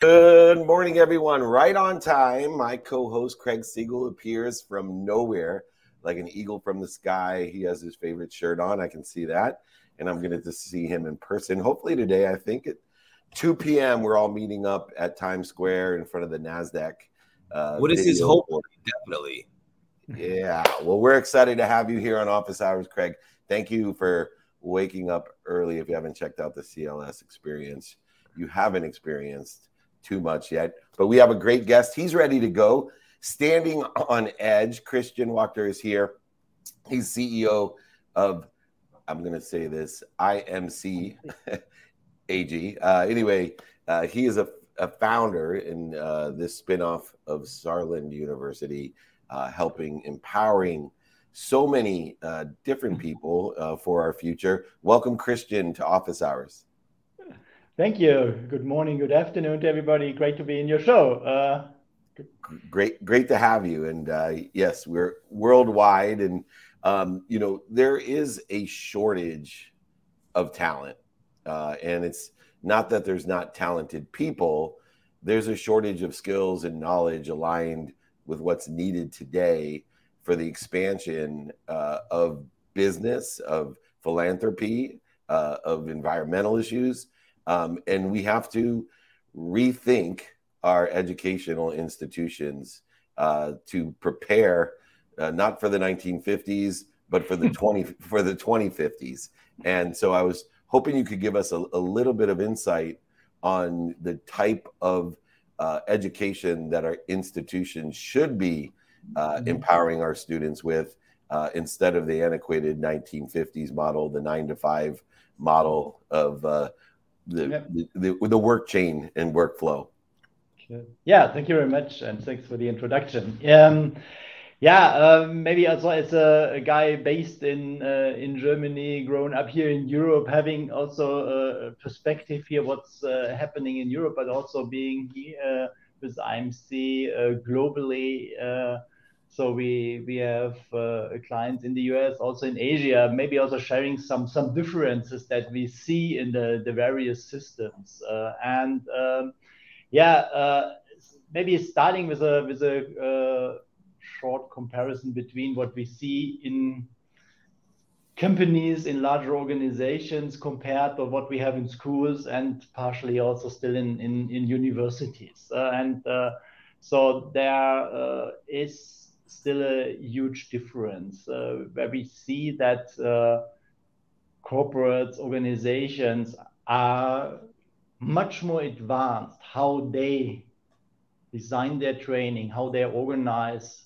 Good morning, everyone. Right on time. My co host Craig Siegel appears from nowhere like an eagle from the sky. He has his favorite shirt on. I can see that. And I'm going to see him in person. Hopefully, today, I think at 2 p.m., we're all meeting up at Times Square in front of the NASDAQ. Uh, what is his hope? Definitely. Yeah. Well, we're excited to have you here on Office Hours, Craig. Thank you for waking up early. If you haven't checked out the CLS experience, you haven't experienced too much yet. But we have a great guest. He's ready to go. Standing on edge, Christian Wachter is here. He's CEO of, I'm going to say this, IMC AG. Uh, anyway, uh, he is a, a founder in uh, this spinoff of Saarland University, uh, helping empowering so many uh, different people uh, for our future. Welcome, Christian, to Office Hours. Thank you. Good morning, good afternoon to everybody. Great to be in your show. Uh, great, great to have you. And uh, yes, we're worldwide, and um, you know there is a shortage of talent, uh, and it's not that there's not talented people. There's a shortage of skills and knowledge aligned with what's needed today for the expansion uh, of business, of philanthropy, uh, of environmental issues um, and we have to rethink our educational institutions uh, to prepare uh, not for the 1950s, but for the 20 for the 2050s. And so I was hoping you could give us a, a little bit of insight on the type of uh, education that our institutions should be uh, mm-hmm. empowering our students with uh, instead of the antiquated 1950s model, the nine to five model of uh, the, yep. the, the, the work chain and workflow. Yeah, thank you very much, and thanks for the introduction. Um, yeah, um, maybe also as a, a, guy based in uh, in Germany, grown up here in Europe, having also a perspective here what's uh, happening in Europe, but also being here uh, with IMC uh, globally uh, so we we have uh, clients in the US, also in Asia, maybe also sharing some some differences that we see in the the various systems. Uh, and um, yeah, uh, maybe starting with a with a uh, short comparison between what we see in companies in larger organizations compared to what we have in schools and partially also still in in, in universities. Uh, and uh, so there is still a huge difference uh, where we see that uh, corporates, organizations are much more advanced how they design their training, how they organize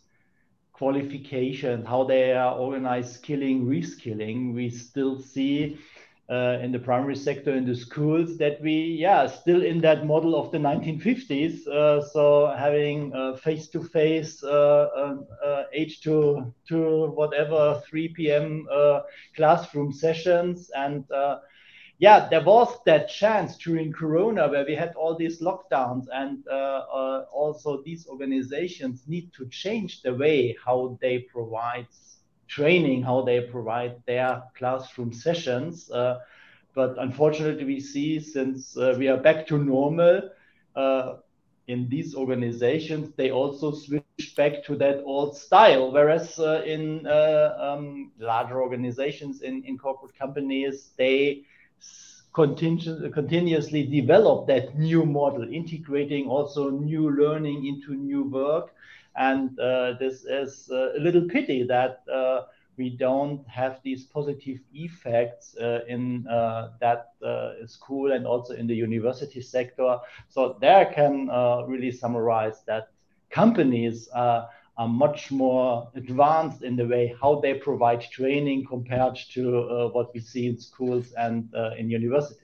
qualifications, how they are organize skilling, reskilling. We still see uh, in the primary sector in the schools that we yeah still in that model of the 1950s uh, so having face to face age to to whatever 3 p.m uh, classroom sessions. And uh, yeah there was that chance during corona where we had all these lockdowns and uh, also these organizations need to change the way how they provide training how they provide their classroom sessions. Uh, but unfortunately, we see since uh, we are back to normal uh, in these organizations, they also switch back to that old style. Whereas uh, in uh, um, larger organizations, in, in corporate companies, they continu- continuously develop that new model, integrating also new learning into new work and uh, this is uh, a little pity that uh, we don't have these positive effects uh, in uh, that uh, school and also in the university sector. So there can really summarize that companies are much more advanced in the way how they provide training compared to what we see in schools and in universities.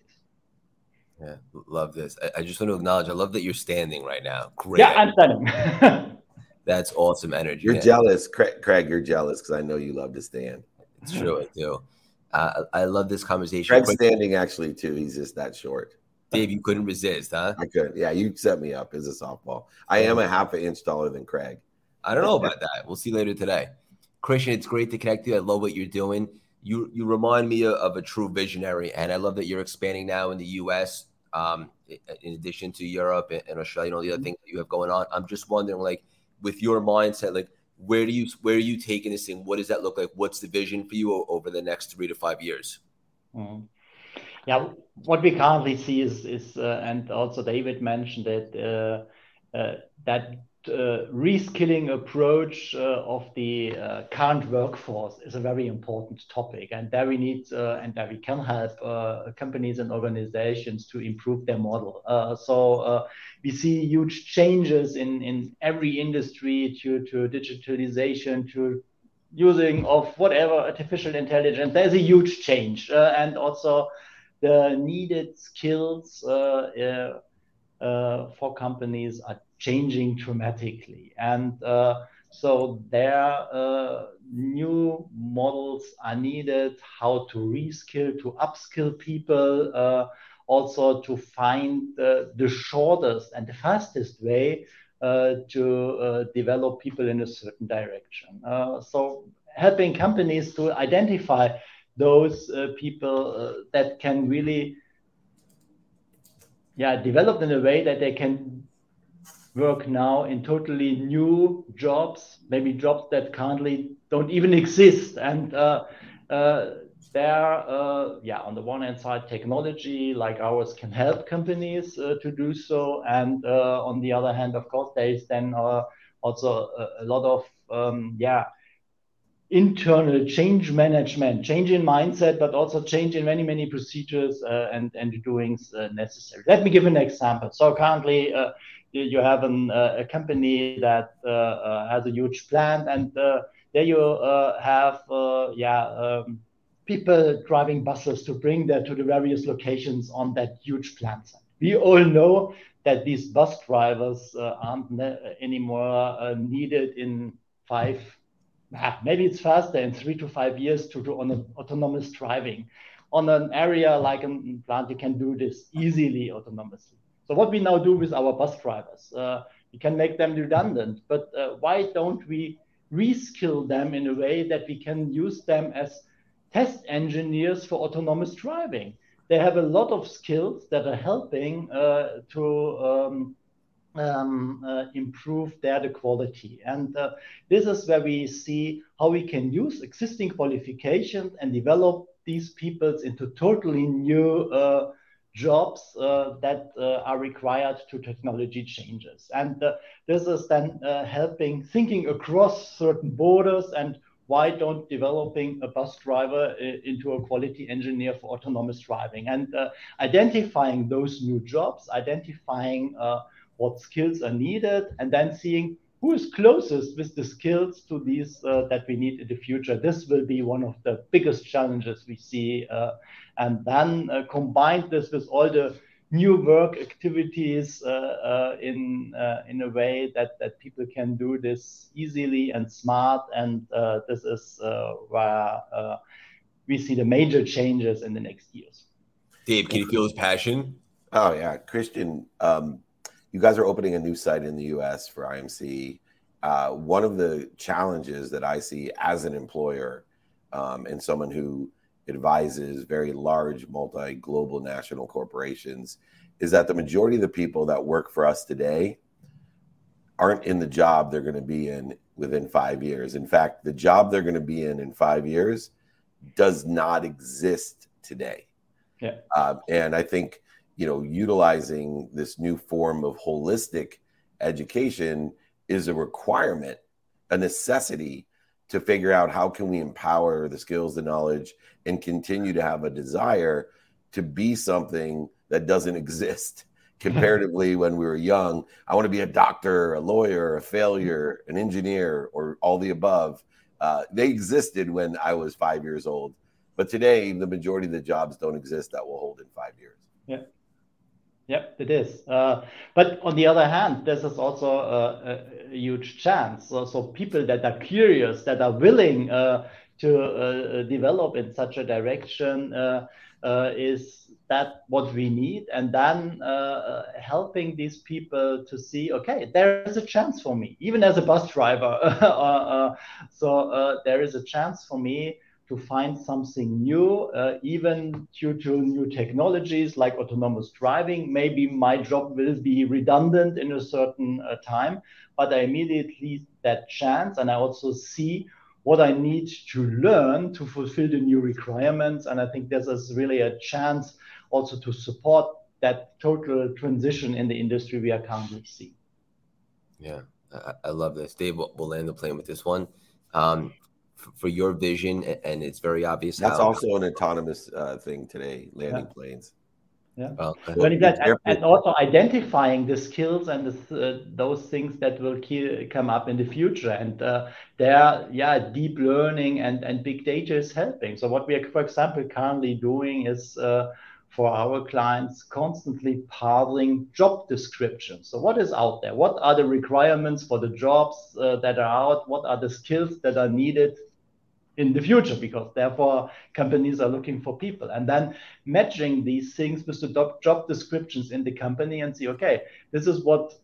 Yeah, love this. I, I, just want to acknowledge. I love that you're standing right now. Great. Yeah, I'm standing. That's awesome energy. You're jealous, Craig, Craig. You're jealous because I know you love to stand. It's true, I do. Uh, I love this conversation. Craig's standing actually too. He's just that short. Dave, you couldn't resist, huh? I couldn't. Yeah, you set me up as a softball. I am a half an inch taller than Craig. I don't know about that. We'll see later today. Christian, it's great to connect you. I love what you're doing. You you remind me of a true visionary, and I love that you're expanding now in the U.S. Um, in addition to Europe and Australia and all the other things that you have going on. I'm just wondering, like, with your mindset, like, where do you where are you taking this thing? What does that look like? What's the vision for you over the next three to five years? Mm. Yeah, what we currently see is, is uh, and also David mentioned it, uh, uh, that uh, reskilling approach uh, of the uh, current workforce is a very important topic, and there we need and there we can help companies and organizations to improve their model. so we see huge changes in in every industry to to digitalization to using of whatever artificial intelligence. There's a huge change, and also the needed skills uh, uh, for companies are changing dramatically. And uh, so there uh, new models are needed, how to reskill, to upskill people, uh, also to find the shortest and the fastest way uh, to uh, develop people in a certain direction. so helping companies to identify those people that can really yeah, developed in a way that they can work now in totally new jobs, maybe jobs that currently don't even exist. And uh, uh, there, uh, yeah, on the one hand side, technology like ours can help companies uh, to do so. And uh, on the other hand, of course, there is then uh, also a, a, lot of, um, yeah, internal change management, change in mindset, but also change in many, many procedures uh, and, and doings uh, necessary. Let me give an example. So currently, uh, you have an, uh, a company that uh, uh, has a huge plant, and there you have, yeah, um, people driving buses to bring that to the various locations on that huge plant site. We all know that these bus drivers aren't anymore needed in five maybe it's faster in three to five years to do on autonomous driving. On an area like a plant, you can do this easily autonomously. So what we now do with our bus drivers, uh, we can make them redundant, but uh, why don't we reskill them in a way that we can use them as test engineers for autonomous driving? They have a lot of skills that are helping uh, to um, um, uh, improve their quality. And uh, this is where we see how we can use existing qualifications and develop these peoples into totally new uh, jobs uh, that uh, are required to technology changes. And uh, this is then helping thinking across certain borders and why don't developing a bus driver into a quality engineer for autonomous driving and identifying those new jobs, identifying what skills are needed, and then seeing who is closest with the skills to these uh, that we need in the future. This will be one of the biggest challenges we see. Uh, and then uh, combine this with all the new work activities uh, uh, in, uh, in a way that, that people can do this easily and smart. And this is where we see the major changes in the next years. Dave, can you feel his passion? Oh, yeah. Christian, um, you guys are opening a new site in the US for IMC. Uh, one of the challenges that I see as an employer um, and someone who advises very large multi global national corporations is that the majority of the people that work for us today aren't in the job they're going to be in within five years. In fact, the job they're going to be in in five years does not exist today. Yeah. Um, and I think you know, utilizing this new form of holistic education is a requirement, a necessity to figure out how can we empower the skills, the knowledge, and continue to have a desire to be something that doesn't exist comparatively when we were young. I want to be a doctor, a lawyer, a failure, an engineer, or all the above. Uh, they existed when I was five years old, but today the majority of the jobs don't exist that will hold in five years. Yeah. Yep, it is. Uh, but on the other hand, this is also a, a huge chance. So, so, people that are curious, that are willing uh, to uh, develop in such a direction, uh, uh, is that what we need? And then uh, helping these people to see, okay, there is a chance for me, even as a bus driver. so there is a chance for me to find something new, uh, even due to new technologies like autonomous driving. Maybe my job will be redundant in a certain uh, time, but I immediately that chance, and I also see what I need to learn to fulfill the new requirements. And I think this is really a chance also to support that total transition in the industry we are currently seeing. Yeah, I, I love this. Dave, we'll, we'll land the plane with this one. Um, for, for your vision, and it's very obvious. That's how, also an autonomous uh, thing today, landing yeah. planes. Yeah. Well, that, and, and, also identifying the skills and the, uh, those things that will key, come up in the future. And uh, there, yeah, deep learning and, and big data is helping. So what we are, for example, currently doing is uh, for our clients constantly parsing job descriptions. So what is out there? What are the requirements for the jobs uh, that are out? What are the skills that are needed in the future? Because therefore companies are looking for people and then matching these things with the job descriptions in the company and see, okay, this is what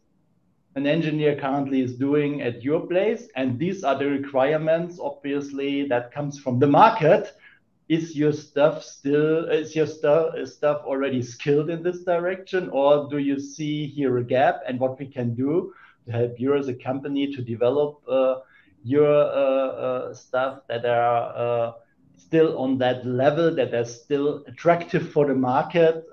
an engineer currently is doing at your place. And these are the requirements, obviously, that comes from the market is your stuff still is your stuff stuff already skilled in this direction or do you see here a gap and what we can do to help you as a company to develop uh, your uh, uh, stuff that are uh, still on that level that are still attractive for the market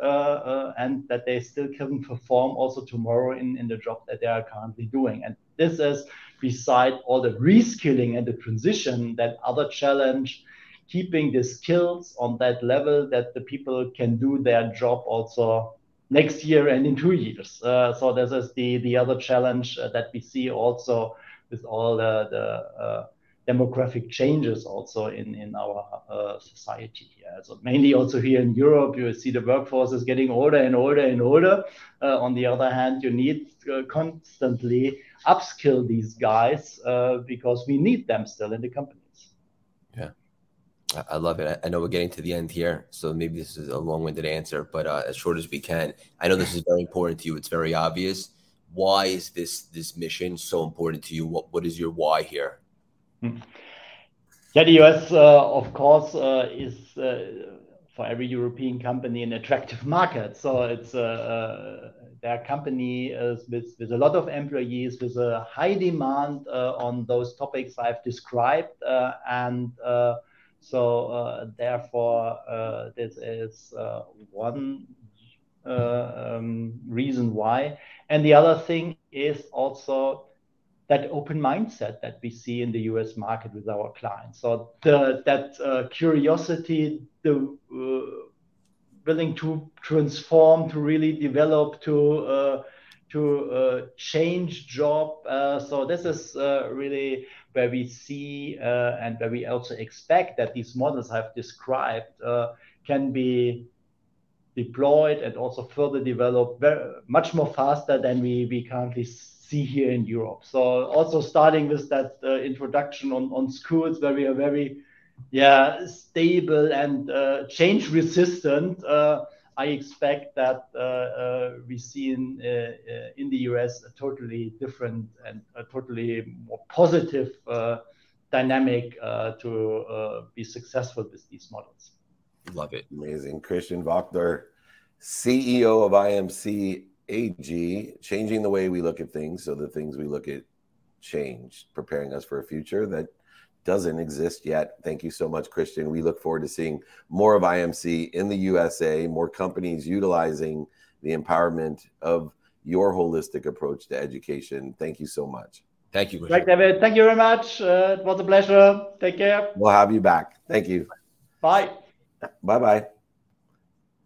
and that they still can perform also tomorrow in, in the job that they are currently doing and this is beside all the reskilling and the transition that other challenge keeping the skills on that level that the people can do their job also next year and in two years. Uh, so this is the the other challenge uh, that we see also with all the, the uh, demographic changes also in in our uh, society. Yeah. So mainly also here in Europe, you see the workforce is getting older and older and older. Uh, on the other hand, you need uh, constantly upskill these guys because we need them still in the companies. Yeah, I love it. I know we're getting to the end here, so maybe this is a long-winded answer, but uh, as short as we can. I know this is very important to you. It's very obvious. Why is this this mission so important to you? What what is your why here? Hmm. Yeah, the US, uh, of course, uh, is uh, for every European company an attractive market. So it's uh, uh, their company is with with a lot of employees, with a high demand on those topics I've described, and so uh, therefore, uh, this is uh, one um, reason why. And the other thing is also that open mindset that we see in the US market with our clients. So the, that uh, curiosity, the uh, willing to transform, to really develop, to uh, to change job. so this is really where we see uh, and where we also expect that these models I've described uh, can be deployed and also further developed very, much more faster than we, we currently see here in Europe. So also starting with that uh, introduction on, on schools where we are very yeah stable and uh, change resistant uh, I expect that uh, uh, we see in uh, in the US a totally different and a totally more positive dynamic to be successful with these models. Love it. Amazing. Christian Wachter, CEO of IMC AG, changing the way we look at things so the things we look at change, preparing us for a future that doesn't exist yet. Thank you so much, Christian. We look forward to seeing more of IMC in the USA, more companies utilizing the empowerment of your holistic approach to education. Thank you so much. Thank you. Right, David. Thank you very much. Uh, it was a pleasure. Take care. We'll have you back. Thank you. Bye. Bye bye.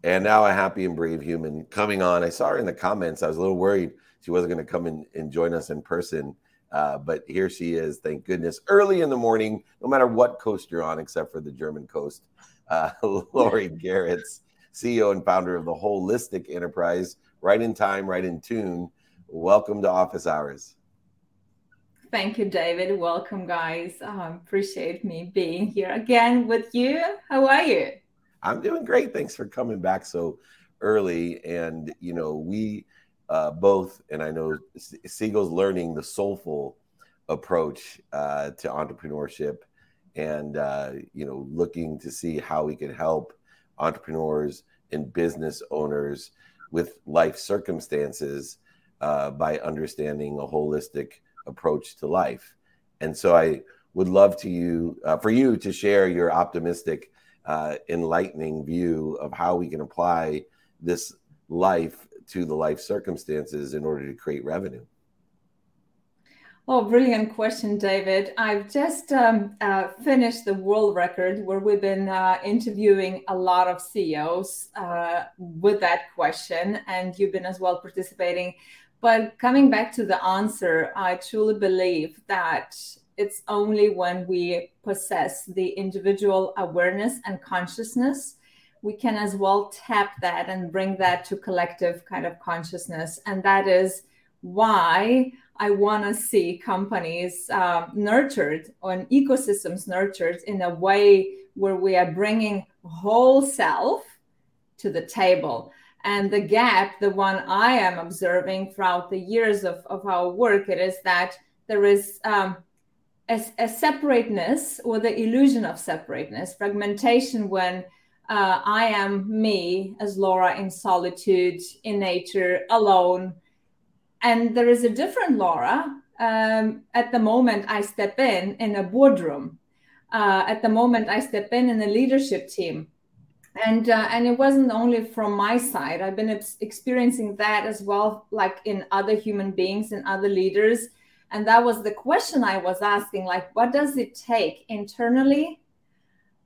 And now a happy and brave human coming on. I saw her in the comments. I was a little worried she wasn't going to come in and join us in person. Uh, but here she is, thank goodness, early in the morning, no matter what coast you're on, except for the German coast. Uh, Lori Gerrits, CEO and founder of the Holistic Enterprise, right in time, right in tune. Welcome to Office Hours. Thank you, David. Welcome, guys. Um, appreciate me being here again with you. How are you? I'm doing great. Thanks for coming back so early. And, you know, we, uh, both, and I know Siegel's learning the soulful approach uh, to entrepreneurship. and uh, you know looking to see how we can help entrepreneurs and business owners with life circumstances uh, by understanding a holistic approach to life. And so I would love to you uh, for you to share your optimistic, uh, enlightening view of how we can apply this life to the life circumstances in order to create revenue. Oh, brilliant question, David. I've just um, uh, finished the world record where we've been uh, interviewing a lot of CEOs uh, with that question, and you've been as well participating. But coming back to the answer, I truly believe that it's only when we possess the individual awareness and consciousness we can as well tap that and bring that to collective kind of consciousness and that is why I want to see companies um, nurtured and ecosystems nurtured in a way where we are bringing whole self to the table. And the gap, the one I am observing throughout the years of, of our work, it is that there is um, a, a, separateness or the illusion of separateness, fragmentation when uh, I am me as Laura in solitude, in nature, alone and there is a different Laura um, at the moment I step in in a boardroom. Uh, at the moment I step in in a leadership team, and uh, and it wasn't only from my side. I've been ex- experiencing that as well, like in other human beings and other leaders. And that was the question I was asking: like, what does it take internally,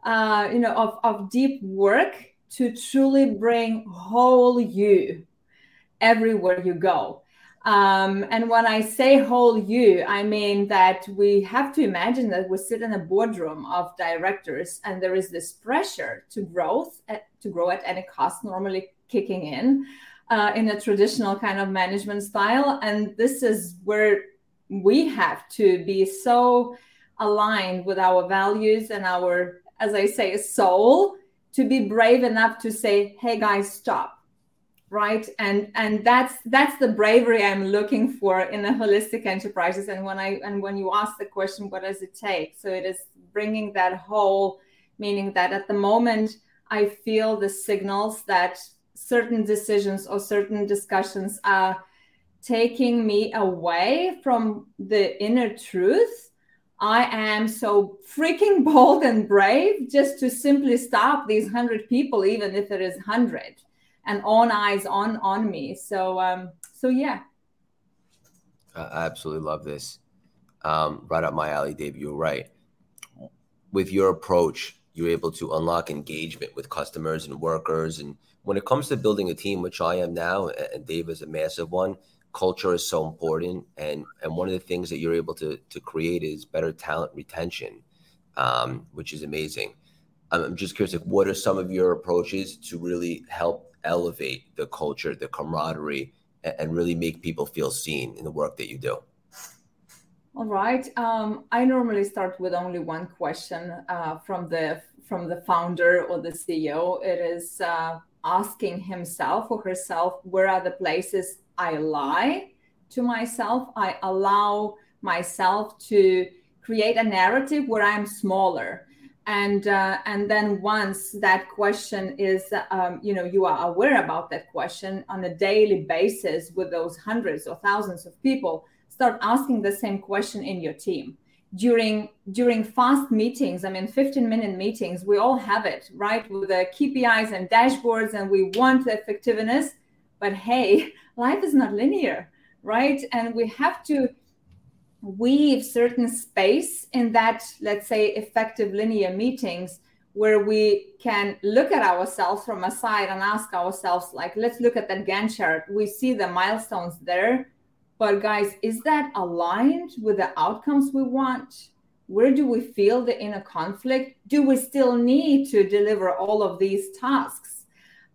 uh, you know, of of deep work to truly bring whole you everywhere you go? Um, and when I say whole you, I mean that we have to imagine that we sit in a boardroom of directors and there is this pressure to growth, at, to grow at any cost, normally kicking in uh, in a traditional kind of management style. And this is where we have to be so aligned with our values and our, as I say, soul to be brave enough to say, hey guys, stop. Right? And and that's that's the bravery i'm looking for in the holistic enterprises. And when i and when you ask the question what does it take? So it is bringing that whole meaning that at the moment i feel the signals that certain decisions or certain discussions are taking me away from the inner truth. I am so freaking bold and brave just to simply stop these 100 people even if it is 100 and on eyes on on me. So um so yeah. I absolutely love this. Um right up my alley dave you're right. With your approach you're able to unlock engagement with customers and workers. And when it comes to building a team which i am now and dave is a massive one culture is so important and and one of the things that you're able to to create is better talent retention um, which is amazing i'm just curious like what are some of your approaches to really help elevate the culture, the camaraderie, and really make people feel seen in the work that you do? All right. Um, I normally start with only one question uh, from the from the founder or the CEO. It is uh, asking himself or herself, where are the places I lie to myself? I allow myself to create a narrative where I'm smaller. And uh, and then once that question is um, you know you are aware about that question on a daily basis with those hundreds or thousands of people start asking the same question in your team. During during fast meetings i mean 15 minute meetings we all have it right? With the kpis and dashboards and we want the effectiveness but hey life is not linear right and we have to weave certain space in that, let's say, effective linear meetings where we can look at ourselves from a side and ask ourselves, like, let's look at that Gantt chart. We see the milestones there, but guys, is that aligned with the outcomes we want? Where do we feel the inner conflict? Do we still need to deliver all of these tasks?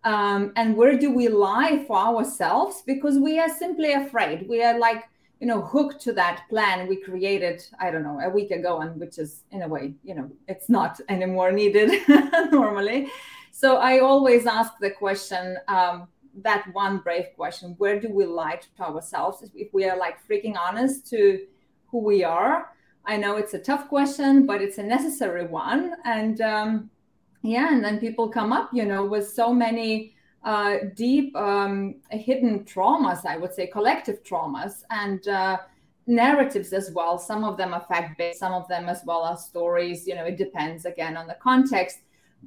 Um, and where do we lie for ourselves? Because we are simply afraid. We are like, you know hooked to that plan we created i don't know a week ago and which is in a way you know it's not anymore needed normally so i always ask the question um, that one brave question where do we lie to ourselves if we are like freaking honest to who we are I know it's a tough question, but it's a necessary one. And um, yeah, and then people come up, you know, with so many uh, deep um, hidden traumas, I would say, collective traumas and uh, narratives as well. Some of them are fact based, some of them as well are stories. You know, it depends again on the context.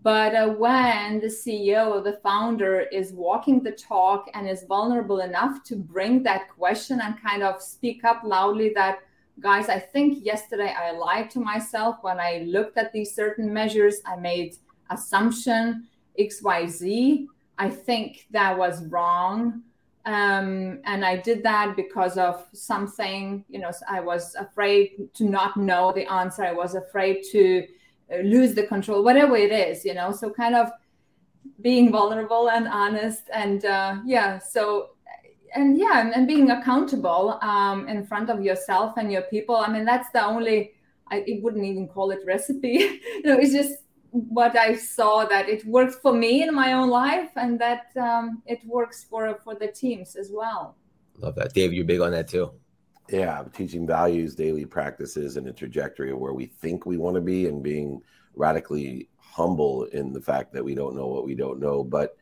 But uh, when the CEO or the founder is walking the talk and is vulnerable enough to bring that question and kind of speak up loudly that, guys, I think yesterday I lied to myself when I looked at these certain measures. I made assumption XYZ. I think that was wrong. Um, and I did that because of something, you know, I was afraid to not know the answer. I was afraid to uh, lose the control, whatever it is, you know. So kind of being vulnerable and honest, and uh, yeah. So and yeah, and, and being accountable um, in front of yourself and your people. I mean, that's the only. I it wouldn't even call it recipe. you know, it's just what I saw that it worked for me in my own life, and that um, it works for for the teams as well. Love that, Dave. You're big on that too. Yeah, teaching values, daily practices, and a trajectory of where we think we want to be, and being radically humble in the fact that we don't know what we don't know. But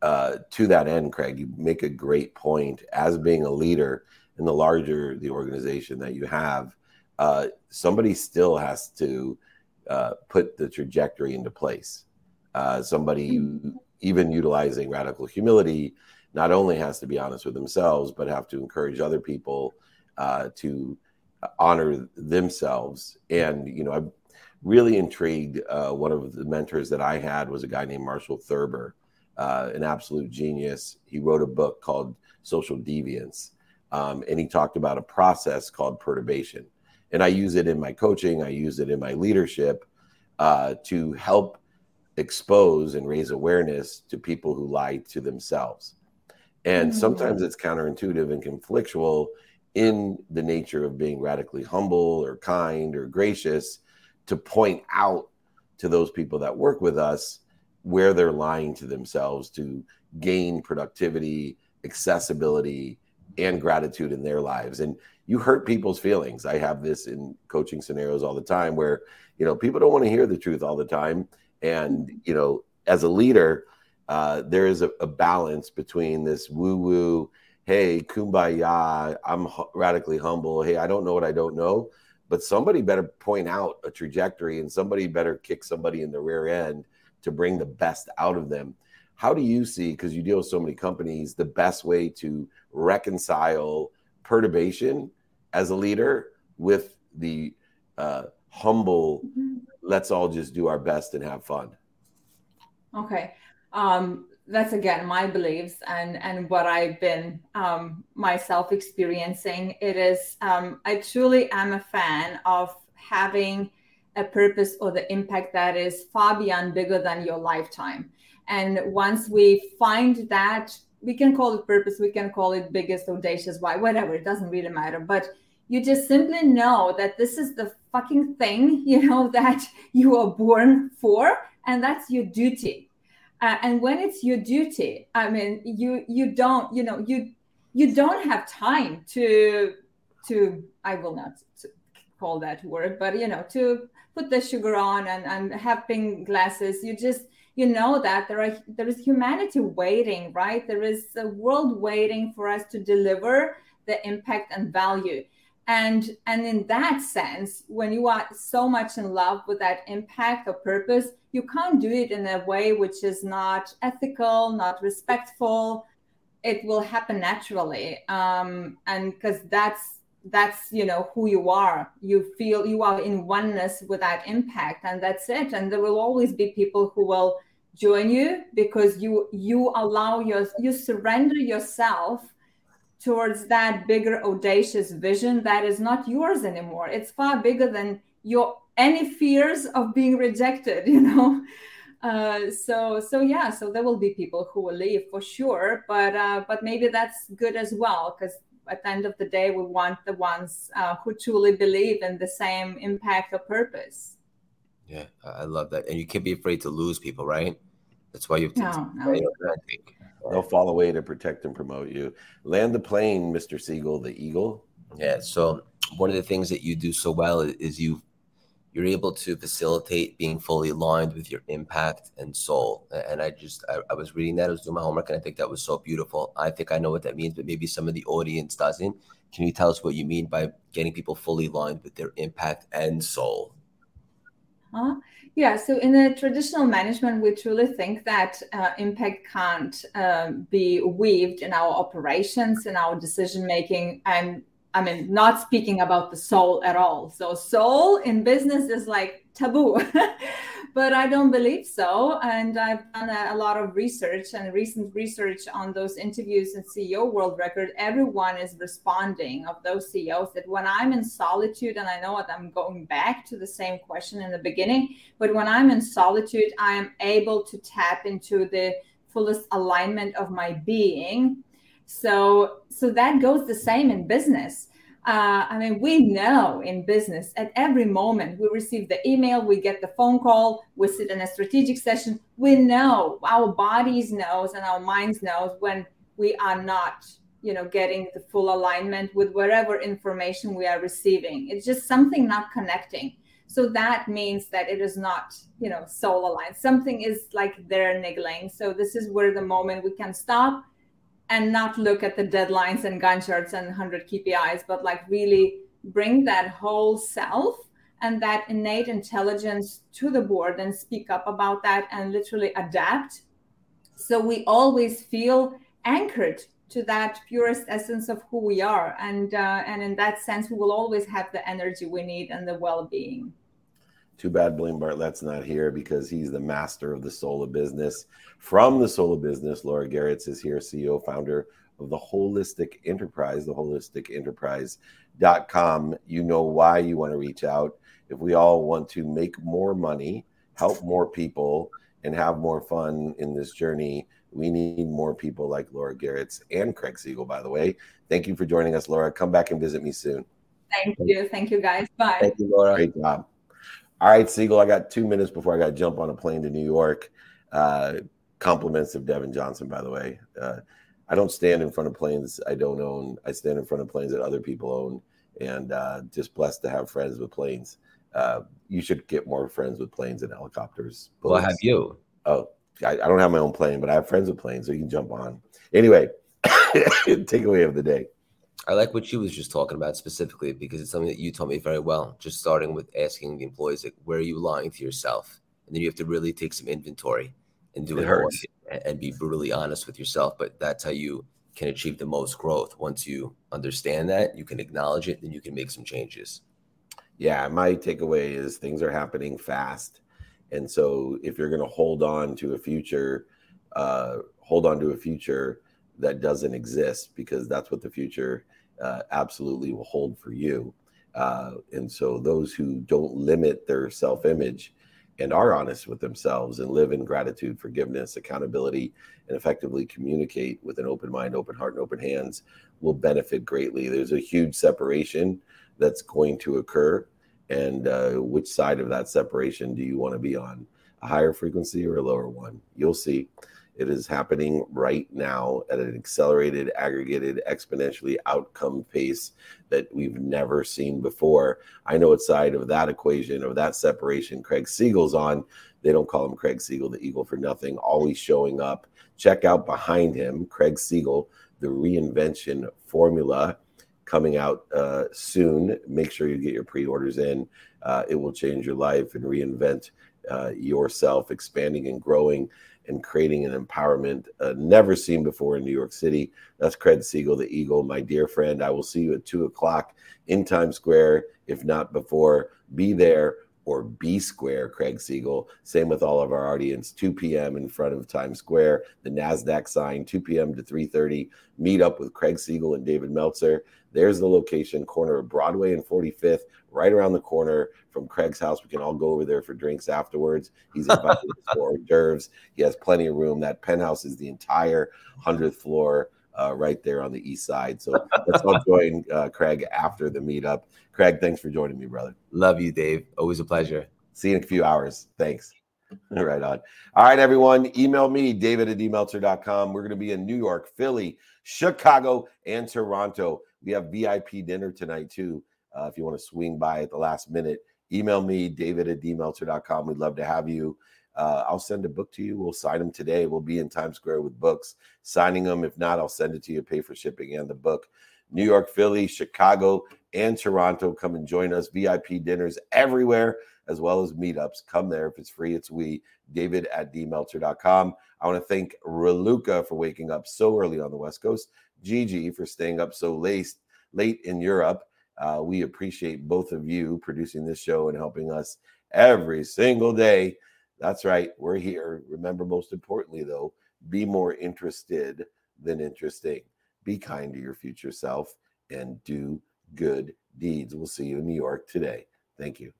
uh, to that end, Craig, you make a great point. As being a leader in the larger the organization that you have, uh, somebody still has to uh, put the trajectory into place. Uh, somebody mm-hmm. even utilizing radical humility not only has to be honest with themselves, but have to encourage other people uh, to honor themselves. And you know, I'm really intrigued. Uh, one of the mentors that I had was a guy named Marshall Thurber, uh, an absolute genius. He wrote a book called Social Deviance, um, and he talked about a process called perturbation and I use it in my coaching. I use it in my leadership uh, to help expose and raise awareness to people who lie to themselves. And mm-hmm. sometimes it's counterintuitive and conflictual in the nature of being radically humble or kind or gracious to point out to those people that work with us where they're lying to themselves to gain productivity, accessibility, and gratitude in their lives. And you hurt people's feelings. I have this in coaching scenarios all the time where, you know, people don't want to hear the truth all the time. And, you know, as a leader, uh, there is a, a, balance between this woo woo, hey, kumbaya, I'm radically humble. Hey, I don't know what I don't know. But somebody better point out a trajectory and somebody better kick somebody in the rear end to bring the best out of them. How do you see, because you deal with so many companies, the best way to reconcile perturbation as a leader with the uh, humble mm-hmm. let's all just do our best and have fun? Okay um, that's again my beliefs and and what i've been um, myself experiencing. It is um, i truly am a fan of having a purpose or the impact that is far beyond bigger than your lifetime and once we find that we can call it purpose, we can call it biggest, audacious, why, whatever, it doesn't really matter. But you just simply know that this is the fucking thing, you know, that you are born for, and that's your duty. Uh, and when it's your duty, I mean, you you don't, you know, you you don't have time to to I will not call that word, but you know, to put the sugar on and and have pink glasses. You just you know that there are there is humanity waiting right? There is a world waiting for us to deliver the impact and value. And and in that sense when you are so much in love with that impact or purpose you can't do it in a way which is not ethical not respectful. It will happen naturally. Um and because that's that's you know who you are. You feel you are in oneness with that impact and that's it. And there will always be people who will join you because you you allow your you surrender yourself towards that bigger audacious vision that is not yours anymore. It's far bigger than your any fears of being rejected you know? Uh, so so yeah so there will be people who will leave for sure but uh, but maybe that's good as well because at the end of the day, we want the ones uh, who truly believe in the same impact or purpose. Yeah, I love that. And you can't be afraid to lose people, right? That's why you have to. No, no. They'll fall away to protect and promote you. Land the plane, Mr. Siegel, the eagle. Yeah. So one of the things that you do so well is you you're able to facilitate being fully aligned with your impact and soul. And I just, I, I, was reading that, I was doing my homework, and I think that was so beautiful. I think I know what that means, but maybe some of the audience doesn't. Can you tell us what you mean by getting people fully aligned with their impact and soul? Huh? Yeah, so in the traditional management, we truly think that uh, impact can't um, be weaved in our operations, in our decision making, and I mean, not speaking about the soul at all. So, soul in business is like taboo, but I don't believe so. And I've done a, a, lot of research and recent research on those interviews and CEO World Record. Everyone is responding of those CEOs that when I'm in solitude, and I know that I'm going back to the same question in the beginning, but when I'm in solitude, I am able to tap into the fullest alignment of my being so so that goes the same in business. Uh, I mean, we know in business at every moment we receive the email, we get the phone call, we sit in a strategic session. We know our bodies knows and our minds knows when we are not, you know, getting the full alignment with whatever information we are receiving. It's just something not connecting. So that means that it is not, you know, soul aligned. Something is like they're niggling. So this is where the moment we can stop and not look at the deadlines and Gantt charts and 100 KPIs, but like really bring that whole self and that innate intelligence to the board and speak up about that and literally adapt. So we always feel anchored to that purest essence of who we are, and uh, and in that sense, we will always have the energy we need and the well-being. Too bad Blaine Bartlett's not here because he's the master of the soul of business. From the soul of business, Laura Gerrits is here, CEO, founder of the Holistic Enterprise, the holisticenterprise.com. You know why you want to reach out. If we all want to make more money, help more people, and have more fun in this journey, we need more people like Laura Gerrits and Craig Siegel, by the way. Thank you for joining us, Laura. Come back and visit me soon. Thank you. Thank you, guys. Bye. Thank you, Laura. Great job. All right, Siegel, I got two minutes before I got to jump on a plane to New York. Uh, compliments of Devin Johnson, by the way. Uh, I don't stand in front of planes I don't own. I stand in front of planes that other people own, and uh, just blessed to have friends with planes. Uh, you should get more friends with planes and helicopters. Well, I have you. Oh, I, I, don't have my own plane, but I have friends with planes, so you can jump on. Anyway, takeaway of the day. I like what you was just talking about specifically because it's something that you told me very well. Just starting with asking the employees, like, where are you lying to yourself? And then you have to really take some inventory and do it, it and be brutally honest with yourself. But that's how you can achieve the most growth. Once you understand that, you can acknowledge it, then you can make some changes. Yeah, my takeaway is things are happening fast. And so if you're going to hold on to a future, uh, hold on to a future that doesn't exist because that's what the future uh, absolutely will hold for you. Uh, and so those who don't limit their self image and are honest with themselves and live in gratitude, forgiveness, accountability, and effectively communicate with an open mind, open heart, and open hands will benefit greatly. There's a huge separation that's going to occur. And uh, which side of that separation do you want to be on? A higher frequency or a lower one? You'll see. It is happening right now at an accelerated, aggregated, exponentially outcome pace that we've never seen before. I know what side of that equation, of that separation, Craig Siegel's on. They don't call him Craig Siegel, the Eagle, for nothing, always showing up. Check out behind him, Craig Siegel, the reinvention formula coming out uh, soon. Make sure you get your pre orders in. Uh, it will change your life and reinvent uh, yourself, expanding and growing and creating an empowerment uh, never seen before in New York City. That's Craig Siegel, the Eagle, my dear friend. I will see you at two o'clock in Times Square, if not before. Be there or B Square, Craig Siegel. Same with all of our audience. 2 p.m. in front of Times Square, the Nasdaq sign. 2 p.m. to 3:30. Meet up with Craig Siegel and David Meltzer. There's the location, corner of Broadway and 45th, right around the corner from Craig's house. We can all go over there for drinks afterwards. He's invited us for hors d'oeuvres. He has plenty of room. That penthouse is the entire 100th floor. Uh, right there on the east side. So let's all join uh, Craig after the meetup. Craig, thanks for joining me, brother. Love you, Dave. Always a pleasure. See you in a few hours. Thanks. right on. All right, everyone. Email me, david at dmeltzer.com. We're going to be in New York, Philly, Chicago, and Toronto. We have VIP dinner tonight, too. Uh, if you want to swing by at the last minute, email me, david at dmeltzer.com. We'd love to have you. Uh, I'll send a book to you. We'll sign them today. We'll be in Times Square with books, signing them. If not, I'll send it to you, pay for shipping and the book. New York, Philly, Chicago, and Toronto. Come and join us. VIP dinners everywhere, as well as meetups. Come there. If it's free, it's we. David at dmeltzer.com. I want to thank Raluca for waking up so early on the West Coast. Gigi for staying up so late, late in Europe. Uh, we appreciate both of you producing this show and helping us every single day. That's right. We're here. Remember, most importantly, though, be more interested than interesting. Be kind to your future self and do good deeds. We'll see you in New York today. Thank you.